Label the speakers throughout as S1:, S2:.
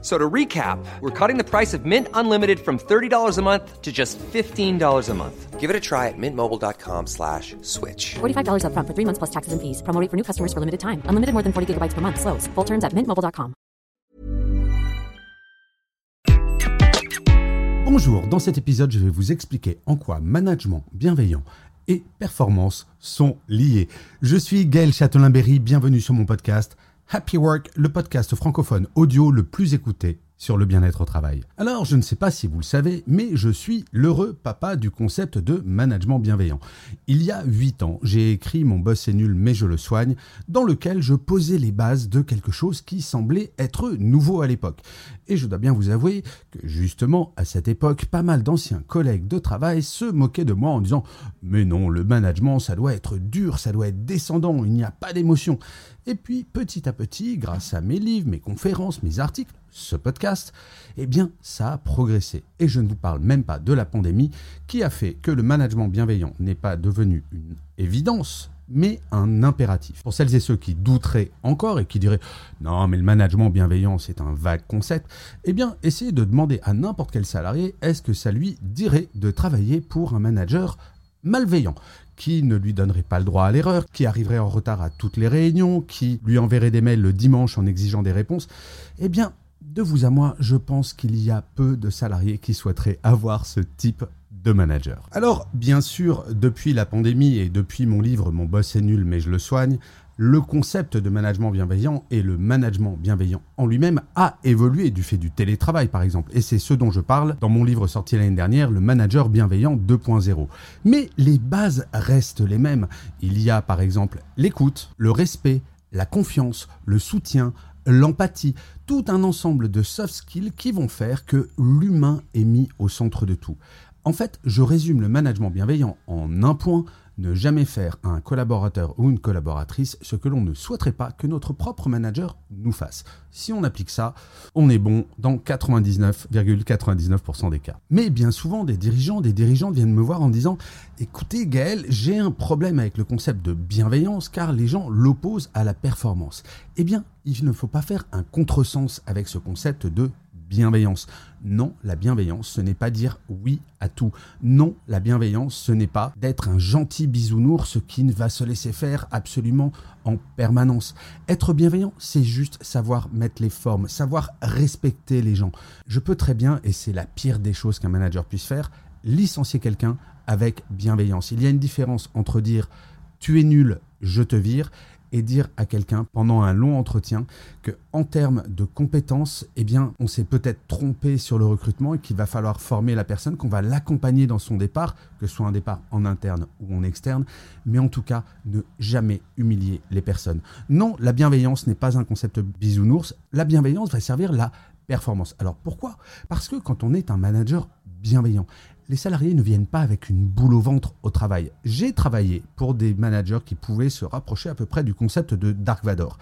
S1: So to recap, we're cutting the price of Mint Unlimited from $30 a month to just $15 a month.
S2: Give it a try at mintmobile.com slash switch.
S3: $45 upfront for three months plus taxes and fees. Promo rate for new customers for limited time. Unlimited more than 40 gigabytes per month. Slows. Full terms at mintmobile.com.
S4: Bonjour, dans cet épisode, je vais vous expliquer en quoi management bienveillant et performance sont liés. Je suis Gaël Châtelain-Berry, bienvenue sur mon podcast Happy Work, le podcast francophone audio le plus écouté sur le bien-être au travail. Alors, je ne sais pas si vous le savez, mais je suis l'heureux papa du concept de management bienveillant. Il y a 8 ans, j'ai écrit Mon boss est nul mais je le soigne, dans lequel je posais les bases de quelque chose qui semblait être nouveau à l'époque. Et je dois bien vous avouer que justement, à cette époque, pas mal d'anciens collègues de travail se moquaient de moi en disant Mais non, le management, ça doit être dur, ça doit être descendant, il n'y a pas d'émotion. Et puis, petit à petit, grâce à mes livres, mes conférences, mes articles, ce podcast, eh bien, ça a progressé. Et je ne vous parle même pas de la pandémie qui a fait que le management bienveillant n'est pas devenu une évidence, mais un impératif. Pour celles et ceux qui douteraient encore et qui diraient non, mais le management bienveillant, c'est un vague concept, eh bien, essayez de demander à n'importe quel salarié est-ce que ça lui dirait de travailler pour un manager malveillant qui ne lui donnerait pas le droit à l'erreur, qui arriverait en retard à toutes les réunions, qui lui enverrait des mails le dimanche en exigeant des réponses, eh bien, de vous à moi, je pense qu'il y a peu de salariés qui souhaiteraient avoir ce type de manager. Alors, bien sûr, depuis la pandémie et depuis mon livre Mon boss est nul mais je le soigne, le concept de management bienveillant et le management bienveillant en lui-même a évolué du fait du télétravail par exemple. Et c'est ce dont je parle dans mon livre sorti l'année dernière, Le manager bienveillant 2.0. Mais les bases restent les mêmes. Il y a par exemple l'écoute, le respect, la confiance, le soutien, l'empathie, tout un ensemble de soft skills qui vont faire que l'humain est mis au centre de tout. En fait, je résume le management bienveillant en un point, ne jamais faire à un collaborateur ou une collaboratrice ce que l'on ne souhaiterait pas que notre propre manager nous fasse. Si on applique ça, on est bon dans 99,99% des cas. Mais bien souvent, des dirigeants, des dirigeantes viennent me voir en disant Écoutez, Gaël, j'ai un problème avec le concept de bienveillance car les gens l'opposent à la performance. Eh bien, il ne faut pas faire un contresens avec ce concept de bienveillance. Non, la bienveillance, ce n'est pas dire oui à tout. Non, la bienveillance, ce n'est pas d'être un gentil bisounours qui ne va se laisser faire absolument en permanence. Être bienveillant, c'est juste savoir mettre les formes, savoir respecter les gens. Je peux très bien, et c'est la pire des choses qu'un manager puisse faire, licencier quelqu'un avec bienveillance. Il y a une différence entre dire tu es nul, je te vire, et dire à quelqu'un pendant un long entretien que en termes de compétences, eh bien, on s'est peut-être trompé sur le recrutement et qu'il va falloir former la personne, qu'on va l'accompagner dans son départ, que ce soit un départ en interne ou en externe, mais en tout cas, ne jamais humilier les personnes. Non, la bienveillance n'est pas un concept bisounours, la bienveillance va servir la performance. Alors pourquoi? Parce que quand on est un manager bienveillant, les salariés ne viennent pas avec une boule au ventre au travail. J'ai travaillé pour des managers qui pouvaient se rapprocher à peu près du concept de Dark Vador.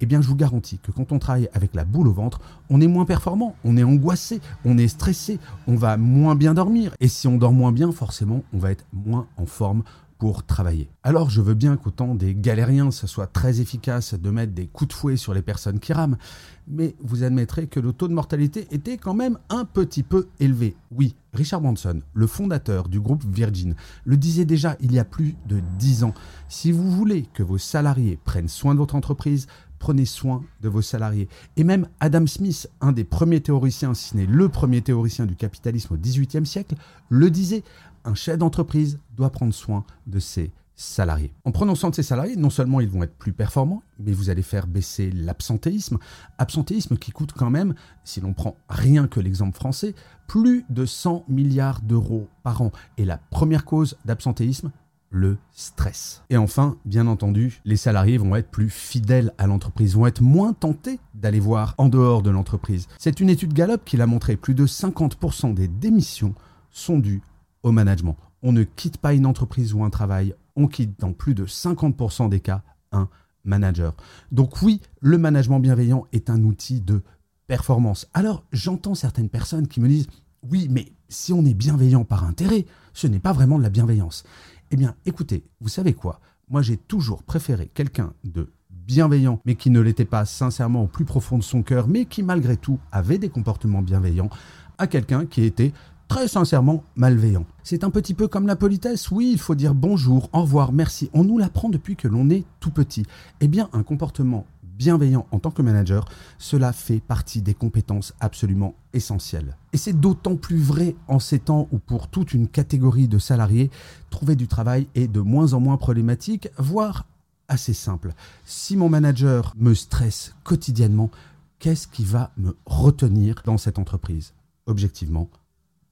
S4: Eh bien, je vous garantis que quand on travaille avec la boule au ventre, on est moins performant, on est angoissé, on est stressé, on va moins bien dormir. Et si on dort moins bien, forcément, on va être moins en forme pour travailler. Alors je veux bien qu'autant des galériens, ce soit très efficace de mettre des coups de fouet sur les personnes qui rament, mais vous admettrez que le taux de mortalité était quand même un petit peu élevé. Oui, Richard Branson, le fondateur du groupe Virgin, le disait déjà il y a plus de 10 ans. Si vous voulez que vos salariés prennent soin de votre entreprise, prenez soin de vos salariés. Et même Adam Smith, un des premiers théoriciens, si ce n'est le premier théoricien du capitalisme au XVIIIe siècle, le disait un chef d'entreprise doit prendre soin de ses salariés. En prenant soin de ses salariés, non seulement ils vont être plus performants, mais vous allez faire baisser l'absentéisme. Absentéisme qui coûte quand même, si l'on prend rien que l'exemple français, plus de 100 milliards d'euros par an. Et la première cause d'absentéisme, le stress. Et enfin, bien entendu, les salariés vont être plus fidèles à l'entreprise, vont être moins tentés d'aller voir en dehors de l'entreprise. C'est une étude Gallup qui l'a montré, plus de 50% des démissions sont dues au management. On ne quitte pas une entreprise ou un travail, on quitte dans plus de 50% des cas un manager. Donc oui, le management bienveillant est un outil de performance. Alors j'entends certaines personnes qui me disent oui, mais si on est bienveillant par intérêt, ce n'est pas vraiment de la bienveillance. Eh bien, écoutez, vous savez quoi? Moi, j'ai toujours préféré quelqu'un de bienveillant, mais qui ne l'était pas sincèrement au plus profond de son cœur, mais qui malgré tout avait des comportements bienveillants, à quelqu'un qui était très sincèrement malveillant. C'est un petit peu comme la politesse, oui, il faut dire bonjour, au revoir, merci. On nous l'apprend depuis que l'on est tout petit. Eh bien, un comportement bienveillant en tant que manager, cela fait partie des compétences absolument essentielles. Et c'est d'autant plus vrai en ces temps où pour toute une catégorie de salariés, trouver du travail est de moins en moins problématique, voire assez simple. Si mon manager me stresse quotidiennement, qu'est-ce qui va me retenir dans cette entreprise? Objectivement,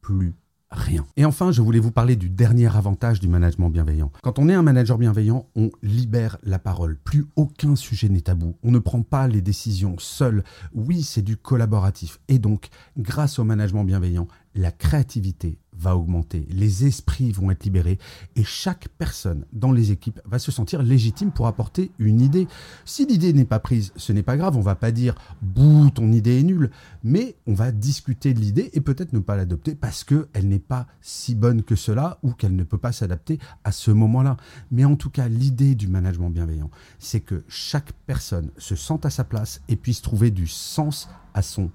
S4: plus rien. Et enfin, je voulais vous parler du dernier avantage du management bienveillant. Quand on est un manager bienveillant, on libère la parole. Plus aucun sujet n'est tabou. On ne prend pas les décisions seul. Oui, c'est du collaboratif. Et donc, grâce au management bienveillant, la créativité va augmenter, les esprits vont être libérés et chaque personne dans les équipes va se sentir légitime pour apporter une idée. Si l'idée n'est pas prise, ce n'est pas grave, on va pas dire bouh, ton idée est nulle, mais on va discuter de l'idée et peut-être ne pas l'adopter parce qu'elle n'est pas si bonne que cela ou qu'elle ne peut pas s'adapter à ce moment-là. Mais en tout cas, l'idée du management bienveillant, c'est que chaque personne se sente à sa place et puisse trouver du sens à son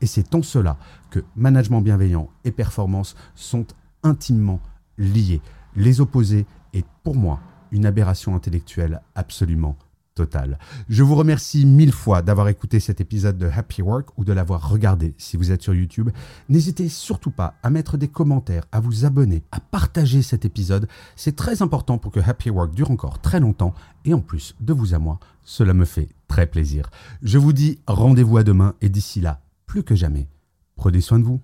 S4: Et c'est en cela que management bienveillant et performance sont intimement liés. Les opposés est pour moi une aberration intellectuelle absolument totale. Je vous remercie mille fois d'avoir écouté cet épisode de Happy Work ou de l'avoir regardé si vous êtes sur YouTube. N'hésitez surtout pas à mettre des commentaires, à vous abonner, à partager cet épisode. C'est très important pour que Happy Work dure encore très longtemps et en plus de vous à moi, cela me fait très plaisir. Je vous dis rendez-vous à demain et d'ici là, plus que jamais, prenez soin de vous.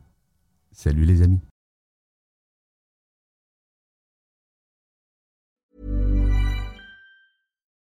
S4: Salut les amis.